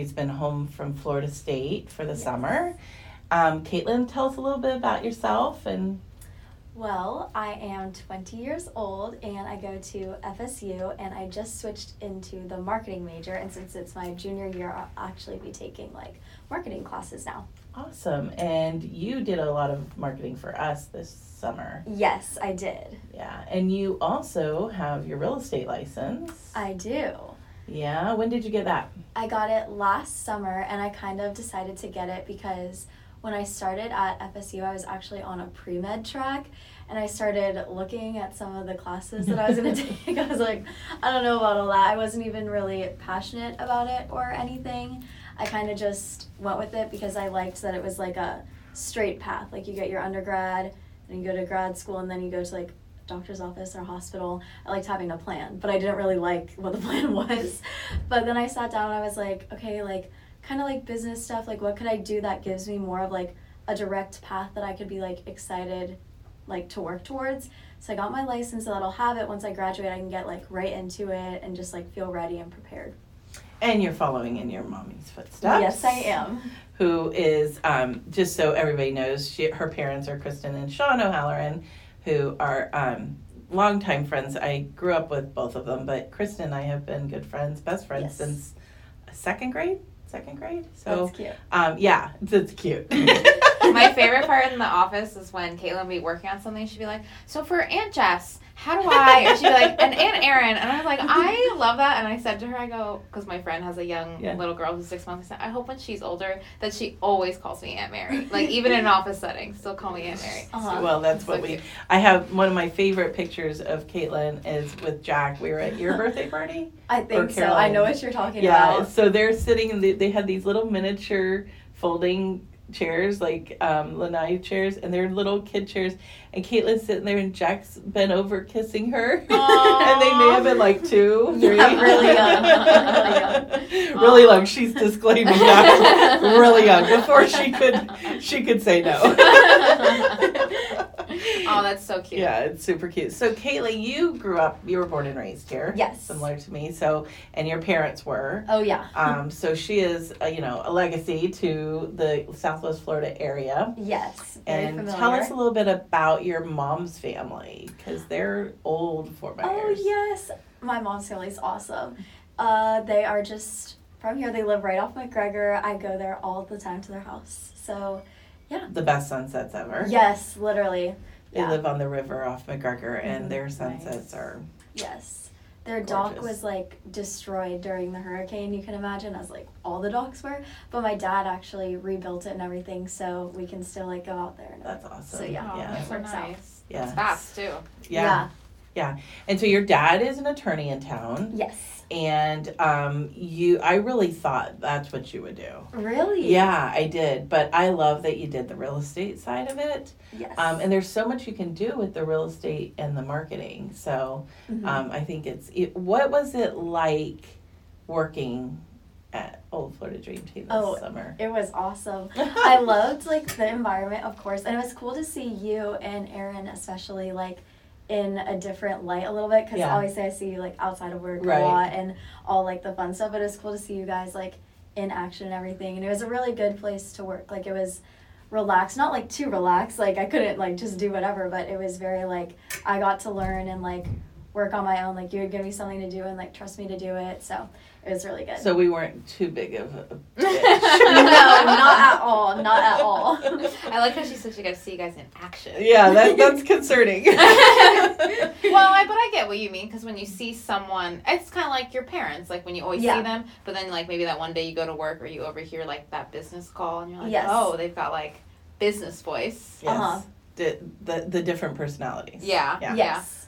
all summer as she's been home from Florida State for the summer. Um, Katelyn, tell us a little bit about yourself and Well, I am 20 years old and I go to FSU and I just switched into the marketing major and since it's my junior year I'll actually be taking like marketing classes now. awesome. And you did a lot of marketing for us this summer. Yes, I did. Yeah. And you also have your real estate license. I do. Yeah. When did you get that? I got it last summer and I kind of decided to get it because when I started at FSU, I was actually on a pre med track and I started looking at some of the classes that I was going to take. I was like, I don't know about all that. I wasn't even really passionate about it or anything. I kind of just went with it because I liked that it was like a straight path. Like you get your undergrad, then you go to grad school, and then you go to like doctor's office or hospital. I liked having a plan, but I didn't really like what the plan was. But then I sat down and I was like, okay, like kind of like business stuff, like what could I do that gives me more of like a direct path that I could be like excited like to work towards. So I got my license so that I'll have it once I graduate I can get like right into it and just like feel ready and prepared. And you're following in your mommy's footsteps. Yes, I am. Who is, um, just so everybody knows, she, her parents are Kristen and Sean O'Halloran, who are um, longtime friends. I grew up with both of them, but Kristen and I have been good friends, best friends Yes. since second grade. Second grade. So, That's cute. um, yeah, it's cute. My favorite part in the office is when Katelyn would be working on something. She'd be like, "So for Aunt Jess, how do I?" Or she'd be like, "And Aunt Erin," and I was like, "I love that." And I said to her, "I go because my friend has a young Yeah. little girl who's six months. I said, I hope when she's older that she always calls me Aunt Mary. Like even in an office setting, still call me Aunt Mary." Uh-huh. Well, that's So what we. cute. I have one of my favorite pictures of Katelyn is with Jack. We were at your birthday party. I think so. I know what you're talking Yeah, about. so they're sitting and they, they had these little miniature folding chairs, like um, lanai chairs, and they're little kid chairs. And Katelyn's sitting there, and Jack's bent over kissing her. and they may have been like two, three. Yeah, really young. Really young. Really young. She's disclaiming that. really young before she could she could say no. Oh, that's so cute. Yeah, it's super cute. So, Kaylee, you grew up, you were born and raised here. Yes. Similar to me. So, and your parents were. Oh yeah. Um, so she is, uh, you know, a legacy to the Southwest Florida area. Yes. Very And familiar. tell us a little bit about your mom's family because they're old Fort Myers. Oh yes, my mom's family is awesome. Uh, they are just from here. They live right off McGregor. I go there all the time to their house. So yeah. The best sunsets ever. yes, literally. They yeah. live on the river off McGregor, and Mhm. their sunsets are. Yes. Their dock was like destroyed during the hurricane, you can imagine, as like all the docks were. But my dad actually rebuilt it and everything, so we can still like go out there. And That's awesome. So, yeah. Oh, yeah. that's so Works out. nice. Yeah. It's fast too. Yeah. And so your dad is an attorney in town, Yes. and um, you. I really thought that's what you would do. Really? Yeah, I did, but I love that you did the real estate side of it. Yes. Um, and there's so much you can do with the real estate and the marketing. So Mhm. um, I think it's. It, what was it like working at Old Florida Dream Team this Oh, summer? It was awesome. I loved like the environment, of course, and it was cool to see you and Erin, especially like in a different light a little bit. Because Yeah. obviously, I see you like outside of work Right. a lot and all like the fun stuff. But it was cool to see you guys like in action and everything. And it was a really good place to work. Like it was relaxed, not like too relaxed. Like I couldn't like just do whatever, but it was very like I got to learn and like work on my own. Like you would give me something to do and like trust me to do it. So it was really good. So we weren't too big of a. no, not at all. Not at all. I like how she said she got to see you guys in action. Yeah, that, that's concerning. well, I, but I get what you mean because when you see someone, it's kind of like your parents. Like when you always Yeah. see them, but then like maybe that one day you go to work or you overhear like that business call, and you're like, Yes. oh, they've got like business voice. yes. Uh-huh. The, the the different personalities. Yeah. Yeah. Yes. Yeah.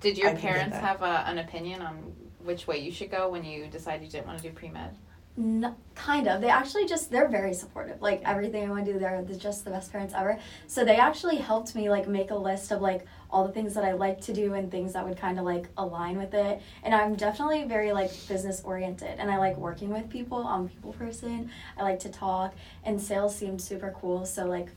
Did your I parents have a, an opinion on which way you should go when you decided you didn't want to do pre med? No, kind of. They actually just they're very supportive. Like everything I want to do, they're the- just the best parents ever. So they actually helped me like make a list of like all the things that I like to do and things that would kind of like align with it. And I'm definitely very like business oriented and I like working with people. I'm a people person. I like to talk and sales seemed super cool. So like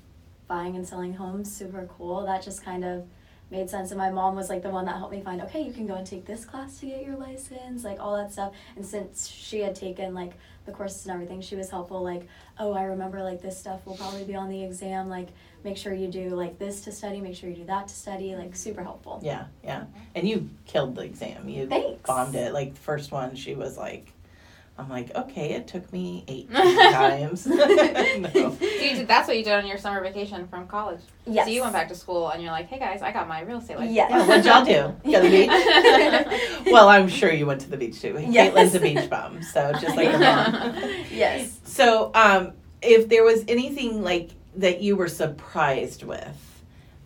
buying and selling homes super cool. That just kind of made sense. And my mom was like the one that helped me find, okay, you can go and take this class to get your license, like all that stuff. And since she had taken like the courses and everything, she was helpful. Like, oh, I remember like this stuff will probably be on the exam. Like, make sure you do like this to study, make sure you do that to study. Like, super helpful. Yeah, yeah. And you killed the exam. You Thanks. bombed it. Like the first one, she was like, I'm like, okay, it took me eight times. no. So you did, that's what you did on your summer vacation from college. Yes. So you went back to school and you're like, hey guys, I got my real estate license. Yes. Yeah, what'd y'all do? Go to the beach? well, I'm sure you went to the beach too. Yes. Katelyn's a beach bum, so just like her mom. yes. So, um, if there was anything like that you were surprised with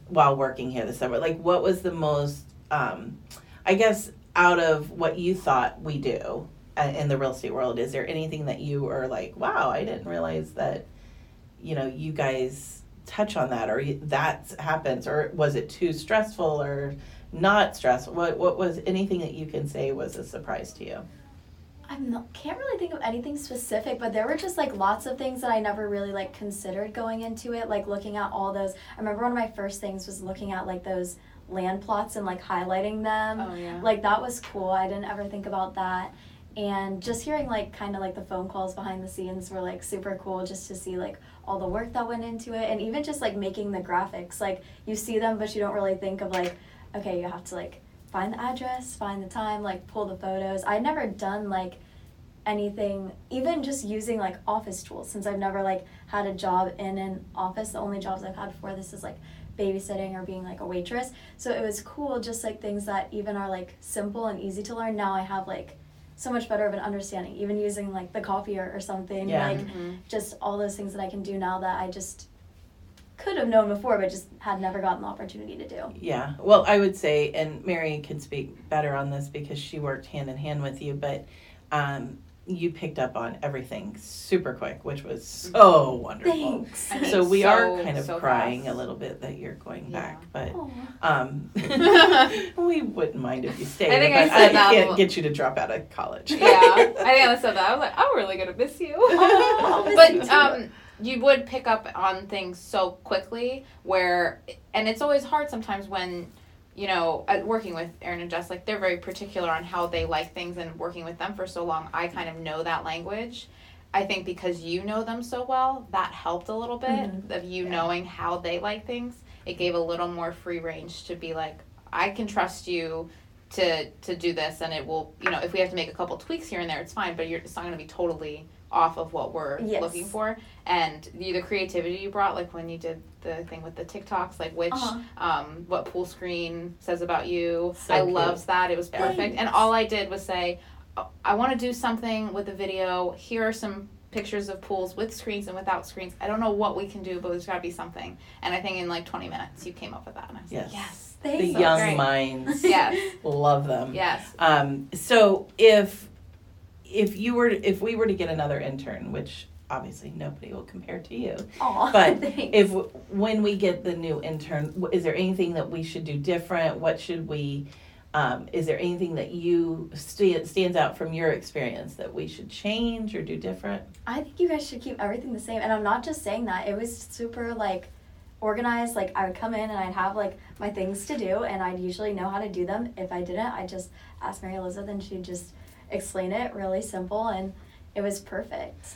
while working here this summer, like what was the most, um, I guess, out of what you thought we do Uh, in the real estate world, is there anything that you are like, wow, I didn't realize that, you know, you guys touch on that or that happens, or was it too stressful or not stressful? What what was anything that you can say was a surprise to you? I can't really think of anything specific, but there were just like lots of things that I never really like considered going into it. Like looking at all those. I remember one of my first things was looking at like those land plots and like highlighting them. Oh yeah. Like that was cool. I didn't ever think about that. And just hearing like kind of like the phone calls behind the scenes were like super cool just to see like all the work that went into it and even just like making the graphics. Like you see them but you don't really think of like okay, you have to like find the address, find the time, like pull the photos. I'd never done like anything even just using like office tools since I've never like had a job in an office. The only jobs I've had before this is like babysitting or being like a waitress. So it was cool just like things that even are like simple and easy to learn. Now I have like so much better of an understanding, even using like the copier or something. Yeah. Like Mhm. just all those things that I can do now that I just could have known before but just had never gotten the opportunity to do. Yeah. Well, I would say, and Mary can speak better on this because she worked hand in hand with you, but um, you picked up on everything super quick, which was so wonderful. Thanks. So we so- are kind of so crying fast. a little bit that you're going Yeah. back, but um, we wouldn't mind if you stayed. I think I but said that a can't little- get you to drop out of college. yeah. I think I said that. I was like, I'm really gonna miss you. Oh, miss but too. um, you would pick up on things so quickly where, and it's always hard sometimes when, you know, uh, working with Erin and Jess, like they're very particular on how they like things, and working with them for so long, I kind of know that language. I think because you know them so well, that helped a little bit Mhm. of you Yeah. knowing how they like things. It gave a little more free range to be like, I can trust you to to do this, and it will, you know, if we have to make a couple tweaks here and there, it's fine. But you're, it's not going to be totally off of what we're Yes. looking for. And the, the creativity you brought, like when you did the thing with the TikToks, like which, Uh-huh. um, what pool screen says about you. So I cute. loved that. It was perfect. And all I did was say, "Oh, I want to do something with the video. Here are some pictures of pools with screens and without screens. I don't know what we can do, but there's got to be something. And I think in like 20 minutes, you came up with that. And I was Yes. like, yes. The So young great. minds Yes. love them. Yes. Um, so if if you were if we were to get another intern, which obviously nobody will compare to you, Aw, But thanks. if when we get the new intern, is there anything that we should do different? What should we? Um, is there anything that you st- stands out from your experience that we should change or do different? I think you guys should keep everything the same. And I'm not just saying that. It was super like organized. Like I would come in and I'd have like my things to do and I'd usually know how to do them. If I didn't, I'd just ask Maryelizabeth and she'd just explain it really simple and it was perfect.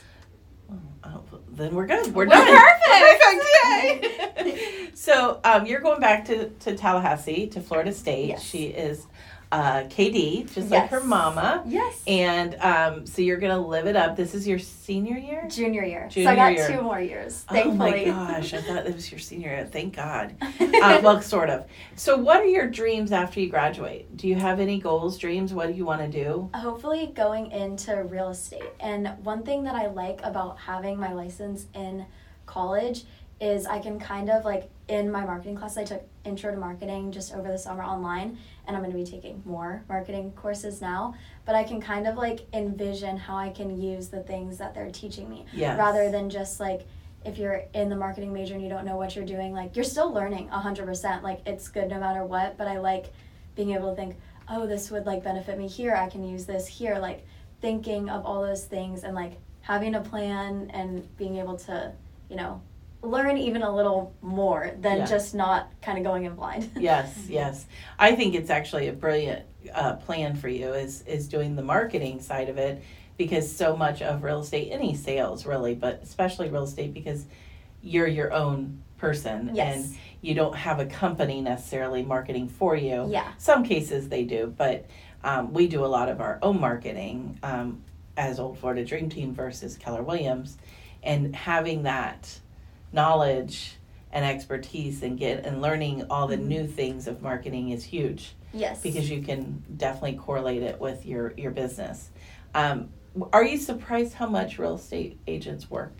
Oh, then we're good. We're, We're done. perfect. Perfect. Yay. so um, you're going back to, to Tallahassee to Florida State. Yes. She is uh, KD, just like her mama. Yes. And um, so you're gonna live it up. This is your senior year. Junior year. Junior so I got year. two more years. Oh my gosh! I thought it was your senior year. Thank God. uh, well, sort of. So, what are your dreams after you graduate? Do you have any goals, dreams? What do you want to do? hopefully going into real estate. And one thing that I like about having my license in college is I can kind of like in my marketing class I took intro to marketing just over the summer online and I'm going to be taking more marketing courses now, but I can kind of like envision how I can use the things that they're teaching me Yes. rather than just like if you're in the marketing major and you don't know what you're doing like you're still learning 100% like it's good no matter what but i like being able to think oh this would like benefit me here i can use this here like thinking of all those things and like having a plan and being able to you know learn even a little more than Yeah. just not kind of going in blind. yes, yes. I think it's actually a brilliant uh, plan for you is is doing the marketing side of it because so much of real estate, any sales really, but especially real estate because you're your own person Yes. and you don't have a company necessarily marketing for you. Yeah. Some cases they do, but um, we do a lot of our own marketing um, as Old Florida Dream Team versus Keller Williams, and having that knowledge and expertise and get and learning all the new things of marketing is huge Yes. because you can definitely correlate it with your your business. Um, are you surprised how much real estate agents work?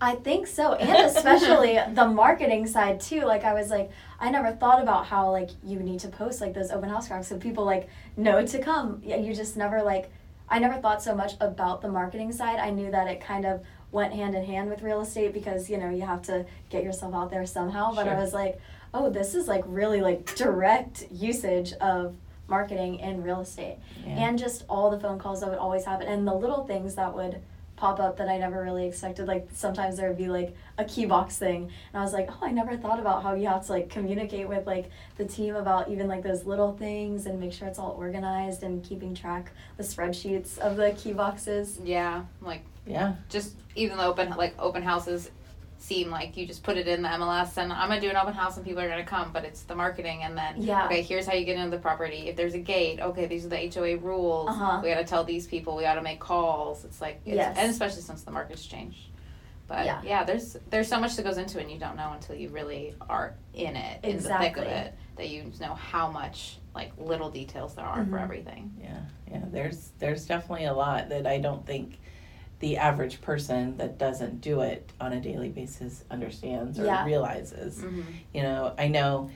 I think so, and especially the marketing side too. Like I was like, I never thought about how like you need to post like those open house graphics so people like know to come. Yeah, you just never like. I never thought so much about the marketing side. I knew that it kind of went hand in hand with real estate because you know you have to get yourself out there somehow. But I was like, oh, this is like really like direct usage of marketing in real estate Yeah. and just all the phone calls that would always happen and the little things that would pop up that I never really expected. Like sometimes there would be like a key box thing, and I was like, oh, I never thought about how you have to like communicate with like the team about even like those little things and make sure it's all organized and keeping track the spreadsheets of the key boxes. Yeah, like yeah, just even the open like open houses seem like you just put it in the MLS and I'm gonna do an open house and people are gonna come, but it's the marketing and then Yeah. okay, here's how you get into the property. If there's a gate, okay, these are the HOA rules. Uh-huh. We gotta tell these people. We gotta make calls. It's like it's, Yes. and especially since the market's changed. But Yeah. yeah. there's there's so much that goes into it and you don't know until you really are in it, in the thick of it, that you know how much like little details there are for Mhm. everything. yeah, yeah. There's there's definitely a lot that I don't think the average person that doesn't do it on a daily basis understands or Yeah. realizes. Mm-hmm. you know i know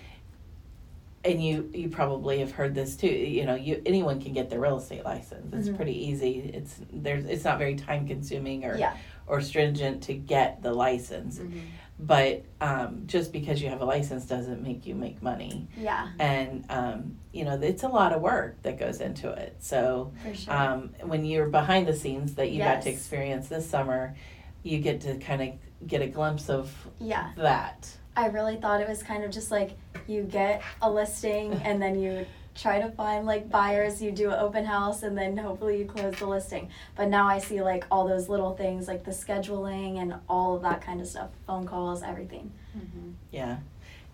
and you you probably have heard this too you know you anyone can get their real estate license it's Mhm. pretty easy it's there's it's not very time consuming or Yeah. or stringent to get the license Mm-hmm. But um, just because you have a license doesn't make you make money. Yeah, and um, you know it's a lot of work that goes into it. So sure. um, when you're behind the scenes that you got to experience this summer you get to kind of get a glimpse of yeah. that. I really thought it was kind of just like you get a listing and then you try to find like buyers, you do an open house and then hopefully you close the listing. But now I see like all those little things like the scheduling and all of that kind of stuff, phone calls, everything. Mm-hmm. Yeah,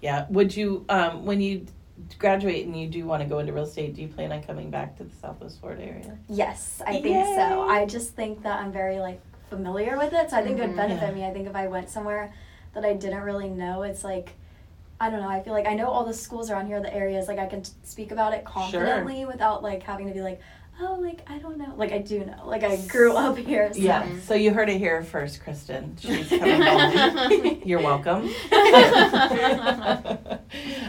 yeah. Would you, um, when you graduate and you do want to go into real estate, do you plan on coming back to the Southwest Florida area? Yes, I think so. I just think that I'm very like familiar with it, so I think it Mhm. would benefit Yeah. me. I think if I went somewhere that I didn't really know, it's like I don't know. I feel like I know all the schools around here, the areas. Like I can t- speak about it confidently without like having to be like, oh, like I don't know. Like I do know. Like I grew up here. So. Yeah. So you heard it here first, Kristen. She's coming home. You're welcome.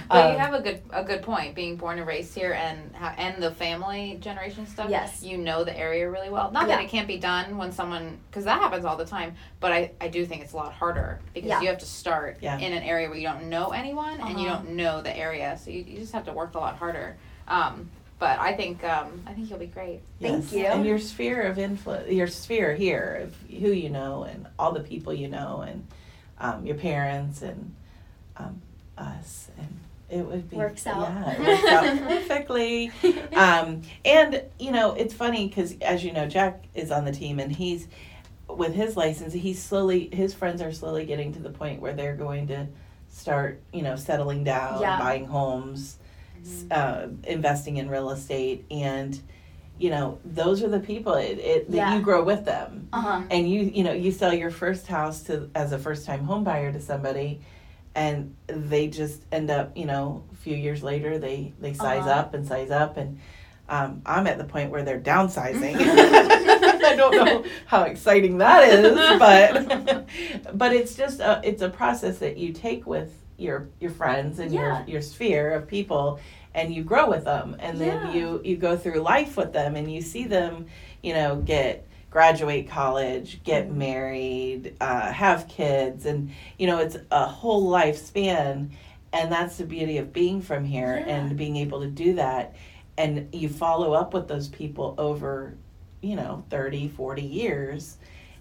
But Um, you have a good a good point. Being born and raised here, and and the family generation stuff. Yes. you know the area really well. Not that it can't be done when someone, because that happens all the time. But I I do think it's a lot harder because Yeah. you have to start Yeah. in an area where you don't know anyone and you Uh-huh. don't know the area, so you, you just have to work a lot harder. Um, but I think um, I think you'll be great. Thank you. And your sphere of influence, your sphere here of who you know and all the people you know and um, your parents and um, us and it would be Works out. Yeah, it works out perfectly. um, and you know it's funny because as you know jack is on the team and he's with his license he's slowly his friends are slowly getting to the point where they're going to start you know settling down Yeah. buying homes s- uh, investing in real estate and you know those are the people it, it, that Yeah. you grow with them Uh huh. and you you know you sell your first house to as a first time home buyer to somebody and they just end up you know a few years later they they size Uh-huh. up and size up and um, i'm at the point where they're downsizing i don't know how exciting that is but but it's just a, it's a process that you take with your your friends and Yeah. your your sphere of people and you grow with them and then Yeah. you you go through life with them and you see them you know get graduate college get Mhm. married uh, have kids and you know it's a whole lifespan and that's the beauty of being from here Yeah. and being able to do that and you follow up with those people over you know 30 40 years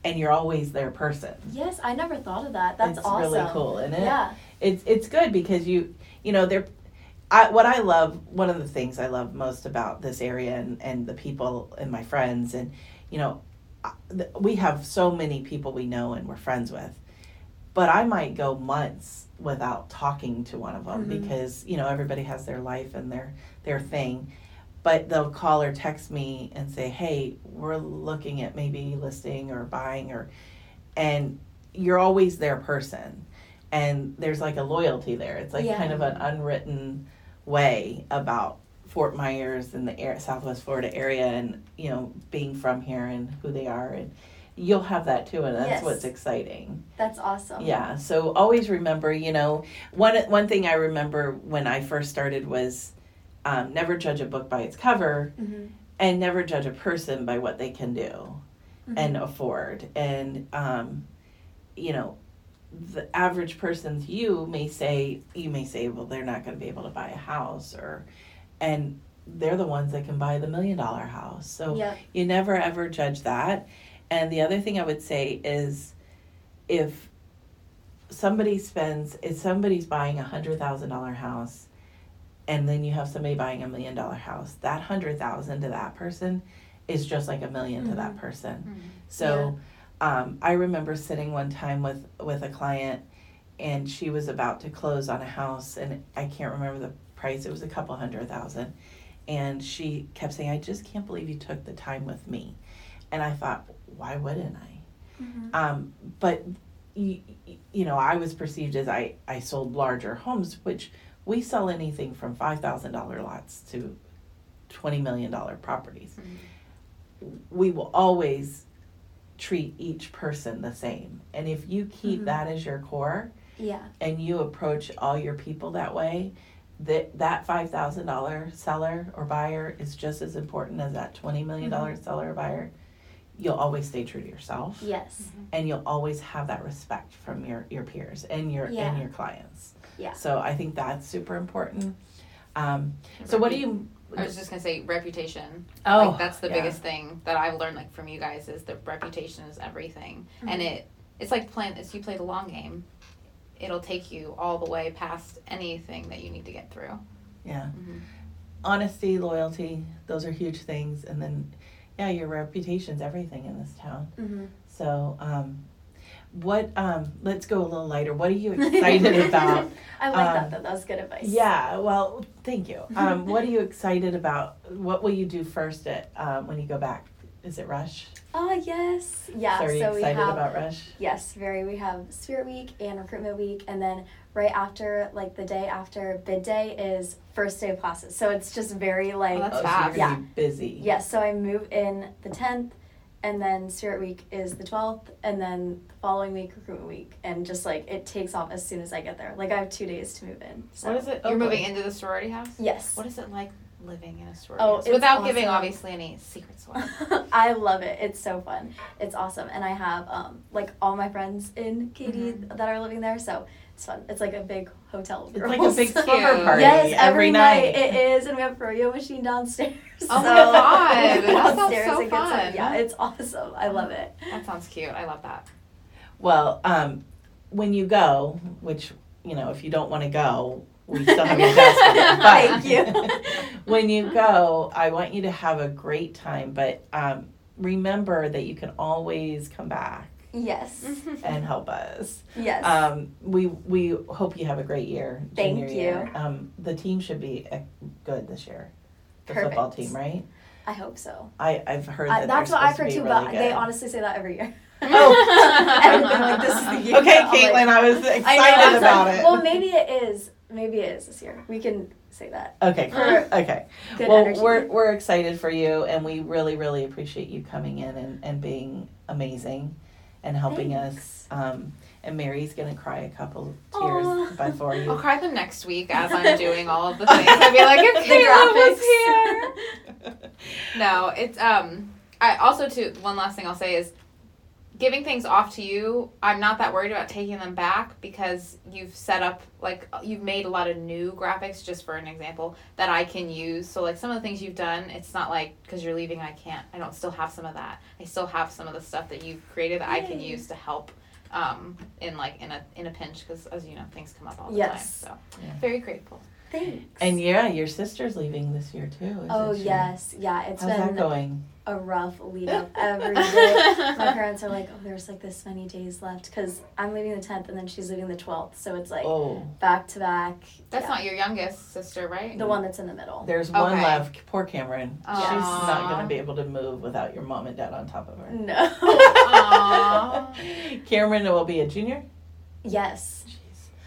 and you're always their person. Yes, I never thought of that. That's it's awesome. really cool, isn't it? Yeah. It's it's good because you you know they're I, what I love, one of the things I love most about this area and, and the people and my friends, and you know, we have so many people we know and we're friends with, but I might go months without talking to one of them mm-hmm. because you know everybody has their life and their their thing, but they'll call or text me and say, hey, we're looking at maybe listing or buying or, and you're always their person and there's like a loyalty there. It's like yeah. kind of an unwritten way about Fort Myers and the air, Southwest Florida area, and you know being from here and who they are, and you'll have that too, and that's yes. what's exciting. That's awesome. Yeah. So always remember, you know, one one thing I remember when I first started was um, never judge a book by its cover, mm-hmm. and never judge a person by what they can do mm-hmm. and afford, and um, you know the average person's you may say you may say well they're not going to be able to buy a house or and they're the ones that can buy the million dollar house so yep. you never ever judge that and the other thing i would say is if somebody spends if somebody's buying a hundred thousand dollar house and then you have somebody buying a million dollar house that hundred thousand to that person is just like a 1000000 mm-hmm. to that mm-hmm. person mm-hmm. so yeah um, I remember sitting one time with with a client, and she was about to close on a house, and I can't remember the price. It was a couple hundred thousand, and she kept saying, "I just can't believe you took the time with me," and I thought, why wouldn't I? Mm-hmm. Um, but you, you know, I was perceived as I I sold larger homes, which we sell anything from five thousand dollar lots to twenty million dollar properties. Mm-hmm. We will always treat each person the same. And if you keep mm-hmm. that as your core, yeah, and you approach all your people that way, that that five thousand dollar seller or buyer is just as important as that twenty million dollar mm-hmm. seller or buyer. You'll always stay true to yourself. Yes. Mm-hmm. And you'll always have that respect from your, your peers and your yeah. and your clients. Yeah. So I think that's super important. Um, so what do you I was just gonna say reputation. Oh, like that's the yeah. biggest thing that I've learned like from you guys is that reputation is everything, mm-hmm. and it it's like playing. If you play the long game, it'll take you all the way past anything that you need to get through. Yeah, mm-hmm. honesty, loyalty, those are huge things, and then yeah, your reputation's everything in this town. Mm-hmm. So um, what um let's go a little lighter what are you excited about i like um, that though. That was good advice. yeah well thank you. Um what are you excited about? What will you do first at um, when you go back? Is it rush? Oh uh, yes. Yeah so are you so excited we have, about rush? Yes very. We have spirit week and recruitment week and then right after like the day after bid day is first day of classes. So it's just very like oh, that's oh, fast. So yeah. busy. Yes so i move in the 10th and then Spirit Week is the 12th, and then the following week, Recruitment Week. And just like it takes off as soon as I get there. Like I have two days to move in. So. What is it? You're oh, moving into the sorority house? Yes. What is it like living in a sorority oh, house? Without awesome. giving obviously any secrets away. I love it. It's so fun. It's awesome. And I have um, like all my friends in KD mm-hmm. that are living there. So it's fun. It's like a big hotel. It's like a big slumber party. Yes, every, every night. night. it is, and we have a froyo machine downstairs. Oh so my god, that sounds so fun. Gets, yeah, it's awesome. I love it. That sounds cute. I love that. Well, um, when you go, which you know, if you don't want to go, we still have your best. Thank you. when you go, I want you to have a great time, but um, remember that you can always come back Yes. and help us. Yes. Um, we we hope you have a great year. Thank you. Year. Um, the team should be uh, good this year. The Perfect. football team, right? I hope so. I I've heard that. Uh, that's what I've heard too, really but good. they honestly say that every year. Oh, like, this is the year. Okay, Katelyn, like, I was excited I about like, it. Well, maybe it is. Maybe it is this year. We can say that. Okay. For, okay. well, energy. we're we're excited for you, and we really really appreciate you coming in and and being amazing and helping Thanks. us. Um, and Mary's gonna cry a couple of tears Aww. before you. I'll cry them next week as I'm doing all of the things. I'll be like, if Kayla was here. no, it's um. I also too. One last thing I'll say is, giving things off to you, I'm not that worried about taking them back because you've set up like you've made a lot of new graphics just for an example that I can use. So like some of the things you've done, it's not like because you're leaving I can't. I don't still have some of that. I still have some of the stuff that you've created that I can use to help um in like in a in a pinch because as you know things come up all the Yes. time. So Yeah. very grateful. Thanks. And yeah, your sister's leaving this year too. Isn't oh she? yes, yeah. It's How's that been going? a rough lead up every day. My parents are like, "Oh, there's like this many days left," because I'm leaving the 10th and then she's leaving the 12th, so it's like Oh, back to back. That's Yeah. not your youngest sister, right? the one that's in the middle. there's one left. Poor Cameron. She's not going to be able to move without your mom and dad on top of her. No. Cameron will be a junior. yes, Jeez.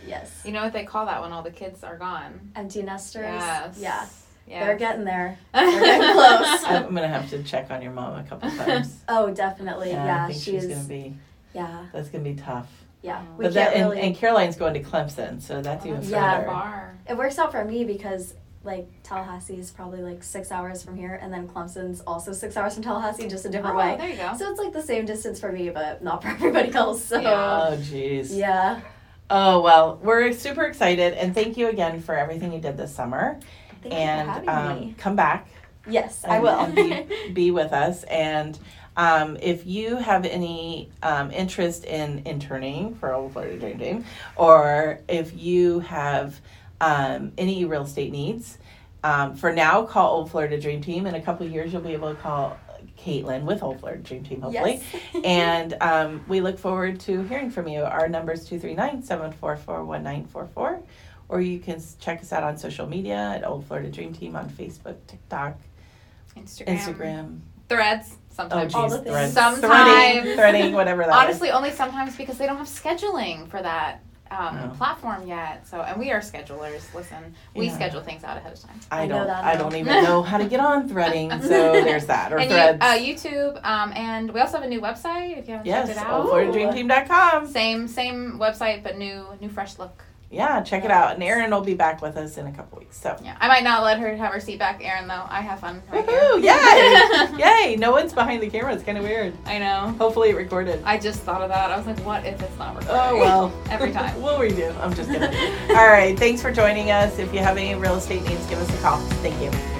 Yes. You know what they call that when all the kids are gone? Empty nesters. Yes. Yeah, Yes. they're getting there. They're getting close. I'm gonna have to check on your mom a couple times. Oh, definitely. Yeah, Yeah, I think she's. she's gonna be. Yeah, That's gonna be tough. yeah. Oh. We But that can't and, really. and Caroline's going to Clemson, so that's oh, even That's Yeah. further. it works out for me because like Tallahassee is probably like six hours from here, and then Clemson's also six hours from Tallahassee, just a different oh, way. there you go. So it's like the same distance for me, but not for everybody else. So Yeah. Oh, jeez. yeah. Oh well, we're super excited, and thank you again for everything you did this summer. Thank and you for having um, me. come back. Yes, I will. and be, be with us. And um, if you have any um, interest in interning for Old Florida Dream Team, or if you have um, any real estate needs, um, for now, call Old Florida Dream Team. In a couple of years, you'll be able to call Katelyn with Old Florida Dream Team, hopefully. Yes. and um, we look forward to hearing from you. Our number is 239 744 1944. Or you can check us out on social media at Old Florida Dream Team on Facebook, TikTok, Instagram. Instagram. Threads. Oh, Sometimes. All jeez, the things. threads. Sometimes. Threading, threading, whatever that is. Honestly, only sometimes because they don't have scheduling for that um, No. platform yet. So, and we are schedulers. Listen, we Yeah. schedule things out ahead of time. I I don't. I don't even know how to get on threading. So there's that. Or and you, threads. uh, YouTube, um, and we also have a new website. If you haven't yes, checked it out, oldfloridadreamteam.com. same same website but new new fresh look. Yeah, check it out. And Erin will be back with us in a couple weeks. So. Yeah, I might not let her have her seat back, Erin. Though I have fun right Woohoo! Yay! Yay! No one's behind the camera. It's kind of weird. I know. Hopefully it recorded. I just thought of that. I was like, what if it's not recording? Oh well. Every time. we'll redo. I'm just kidding. All right. Thanks for joining us. If you have any real estate needs, give us a call. Thank you.